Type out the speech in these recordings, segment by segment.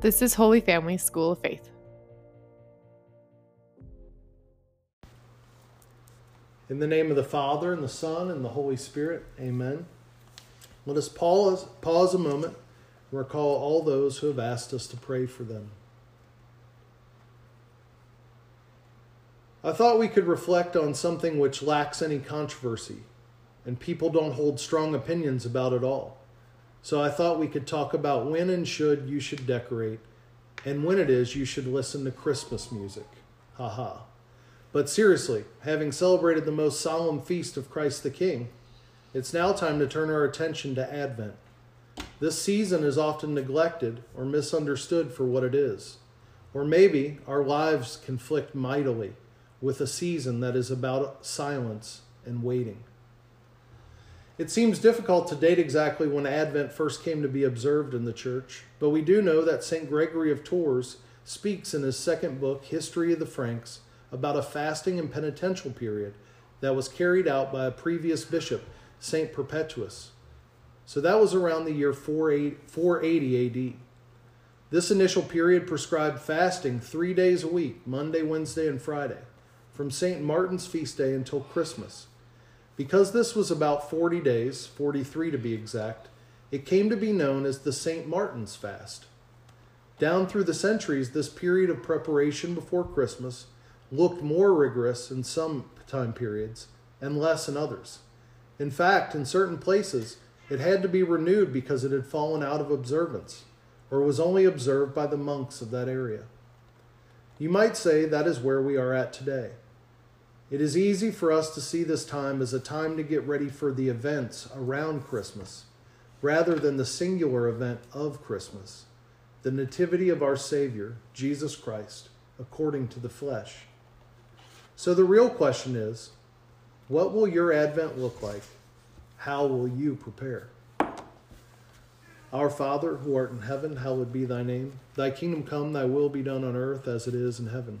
This is Holy Family School of Faith. In the name of the Father, and the Son, and the Holy Spirit, amen. Let us pause, pause a moment and recall all those who have asked us to pray for them. I thought we could reflect on something which lacks any controversy, and people don't hold strong opinions about it all. So I thought we could talk about when and should you should decorate, and when it is you should listen to Christmas music. Ha ha. But seriously, having celebrated the most solemn feast of Christ the King, it's now time to turn our attention to Advent. This season is often neglected or misunderstood for what it is. Or maybe our lives conflict mightily with a season that is about silence and waiting. It seems difficult to date exactly when Advent first came to be observed in the church, but we do know that St. Gregory of Tours speaks in his second book, History of the Franks, about a fasting and penitential period that was carried out by a previous bishop, St. Perpetuus. So that was around the year 480 AD. This initial period prescribed fasting three days a week, Monday, Wednesday, and Friday, from St. Martin's feast day until Christmas. Because this was about 40 days, 43 to be exact, it came to be known as the St. Martin's Fast. Down through the centuries, this period of preparation before Christmas looked more rigorous in some time periods and less in others. In fact, in certain places, it had to be renewed because it had fallen out of observance or was only observed by the monks of that area. You might say that is where we are at today. It is easy for us to see this time as a time to get ready for the events around Christmas, rather than the singular event of Christmas, the nativity of our Savior, Jesus Christ, according to the flesh. So the real question is what will your Advent look like? How will you prepare? Our Father, who art in heaven, hallowed be thy name. Thy kingdom come, thy will be done on earth as it is in heaven.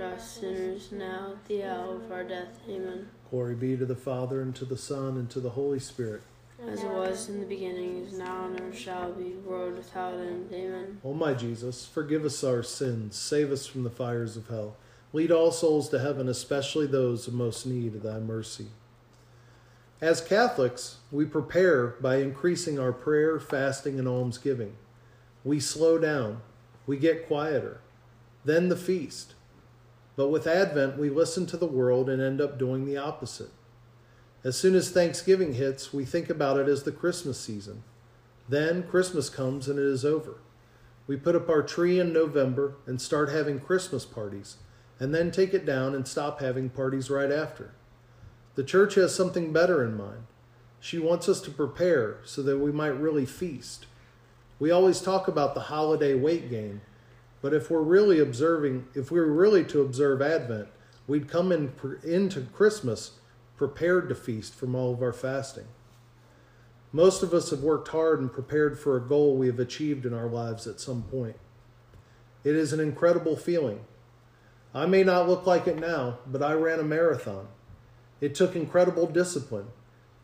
us sinners now at the hour of our death. Amen. Glory be to the Father, and to the Son, and to the Holy Spirit. As it was in the beginning, is now, and ever shall be, world without end. Amen. O my Jesus, forgive us our sins, save us from the fires of hell. Lead all souls to heaven, especially those in most need of thy mercy. As Catholics, we prepare by increasing our prayer, fasting, and almsgiving. We slow down, we get quieter. Then the feast. But with Advent, we listen to the world and end up doing the opposite. As soon as Thanksgiving hits, we think about it as the Christmas season. Then Christmas comes and it is over. We put up our tree in November and start having Christmas parties, and then take it down and stop having parties right after. The church has something better in mind. She wants us to prepare so that we might really feast. We always talk about the holiday weight gain, but if we're really observing, if we were really to observe Advent, we'd come in, into Christmas prepared to feast from all of our fasting. Most of us have worked hard and prepared for a goal we have achieved in our lives at some point. It is an incredible feeling. I may not look like it now, but I ran a marathon. It took incredible discipline.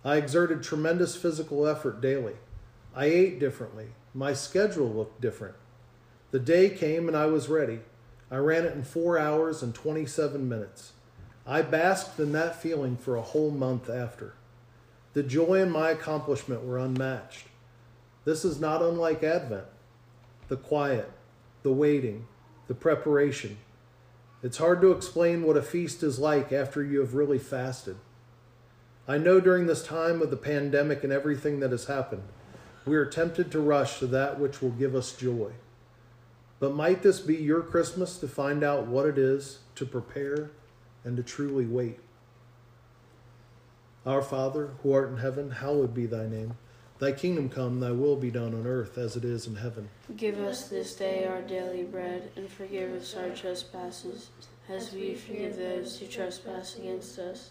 I exerted tremendous physical effort daily. I ate differently. My schedule looked different. The day came and I was ready. I ran it in four hours and 27 minutes. I basked in that feeling for a whole month after. The joy in my accomplishment were unmatched. This is not unlike Advent the quiet, the waiting, the preparation. It's hard to explain what a feast is like after you have really fasted. I know during this time of the pandemic and everything that has happened, we are tempted to rush to that which will give us joy. But might this be your Christmas to find out what it is to prepare and to truly wait? Our Father, who art in heaven, hallowed be thy name. Thy kingdom come, thy will be done on earth as it is in heaven. Give us this day our daily bread, and forgive us our trespasses, as we forgive those who trespass against us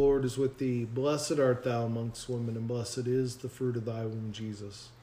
is with thee. Blessed art thou amongst women, and blessed is the fruit of thy womb, Jesus.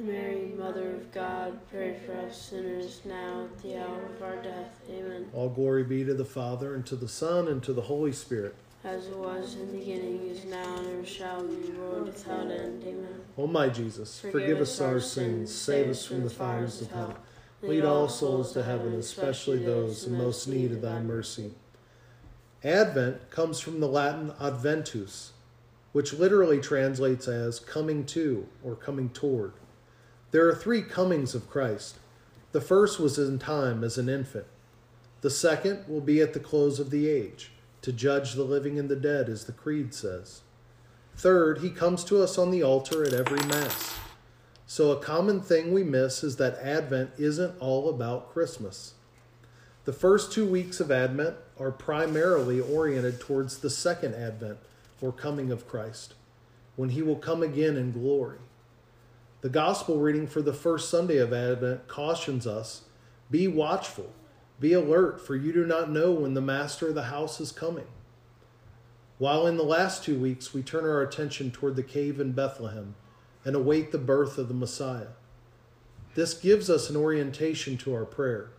Mary, Mother of God, pray for us sinners now at the hour of our death. Amen. All glory be to the Father, and to the Son, and to the Holy Spirit. As it was in the beginning, is now, and ever shall be, world without end. Amen. O my Jesus, forgive, us our sins, save us from the fires of hell. Lead all souls to heaven, especially those in most need of thy mercy. Advent comes from the Latin adventus, which literally translates as coming to or coming toward. There are three comings of Christ. The first was in time as an infant. The second will be at the close of the age, to judge the living and the dead, as the Creed says. Third, he comes to us on the altar at every Mass. So, a common thing we miss is that Advent isn't all about Christmas. The first two weeks of Advent are primarily oriented towards the second Advent, or coming of Christ, when he will come again in glory. The gospel reading for the first Sunday of Advent cautions us be watchful, be alert, for you do not know when the master of the house is coming. While in the last two weeks we turn our attention toward the cave in Bethlehem and await the birth of the Messiah. This gives us an orientation to our prayer.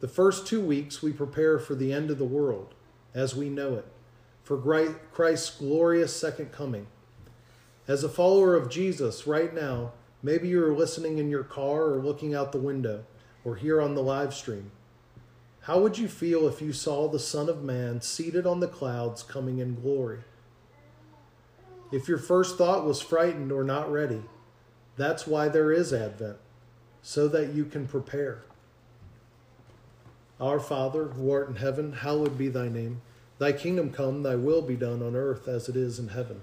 The first two weeks we prepare for the end of the world as we know it, for Christ's glorious second coming. As a follower of Jesus right now, maybe you're listening in your car or looking out the window or here on the live stream. How would you feel if you saw the Son of Man seated on the clouds coming in glory? If your first thought was frightened or not ready, that's why there is Advent, so that you can prepare. Our Father, who art in heaven, hallowed be thy name. Thy kingdom come, thy will be done on earth as it is in heaven.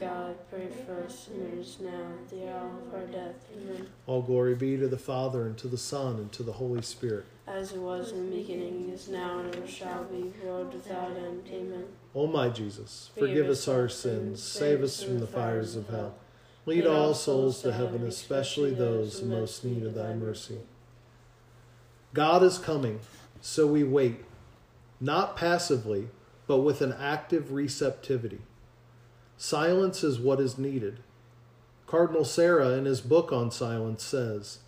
God, pray for us sinners now at the hour of our death. Amen. All glory be to the Father, and to the Son, and to the Holy Spirit. As it was in the beginning, is now, and ever shall be, world without end. Amen. O my Jesus, forgive us our sins, save us from the fires of hell. Lead all souls to heaven, especially those in most need of thy mercy. God is coming, so we wait, not passively, but with an active receptivity. Silence is what is needed. Cardinal Sarah, in his book on silence, says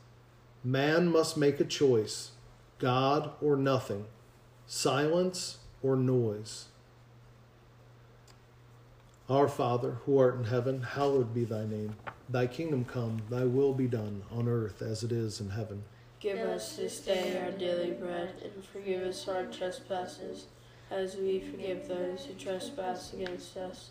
Man must make a choice God or nothing, silence or noise. Our Father, who art in heaven, hallowed be thy name. Thy kingdom come, thy will be done, on earth as it is in heaven. Give us this day our daily bread, and forgive us our trespasses, as we forgive those who trespass against us.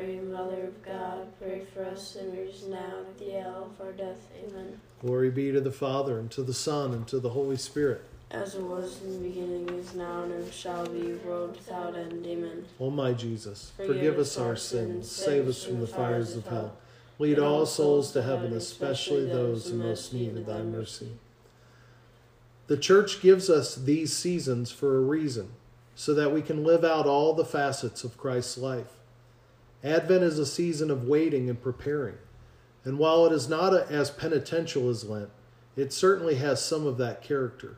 Mother of God, pray for us sinners now at the hour of our death. Amen. Glory be to the Father, and to the Son, and to the Holy Spirit. As it was in the beginning, is now, and shall be, world without end. Amen. O my Jesus, Forgive forgive us our sins, save us from the fires of hell. Lead all souls to heaven, especially those in most need of thy mercy. The church gives us these seasons for a reason, so that we can live out all the facets of Christ's life. Advent is a season of waiting and preparing, and while it is not a, as penitential as Lent, it certainly has some of that character.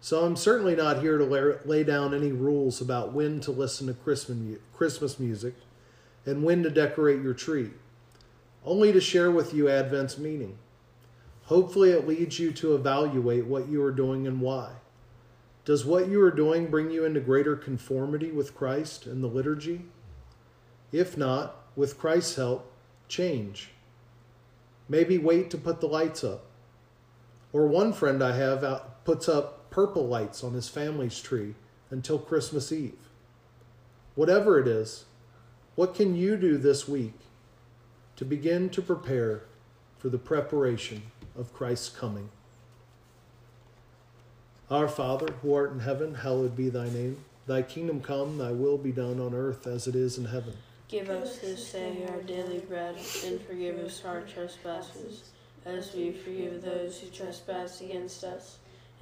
So I'm certainly not here to lay, lay down any rules about when to listen to Christmas, Christmas music and when to decorate your tree, only to share with you Advent's meaning. Hopefully, it leads you to evaluate what you are doing and why. Does what you are doing bring you into greater conformity with Christ and the liturgy? If not, with Christ's help, change. Maybe wait to put the lights up. Or one friend I have out puts up purple lights on his family's tree until Christmas Eve. Whatever it is, what can you do this week to begin to prepare for the preparation of Christ's coming? Our Father, who art in heaven, hallowed be thy name. Thy kingdom come, thy will be done on earth as it is in heaven. Give us this day our daily bread, and forgive us our trespasses, as we forgive those who trespass against us.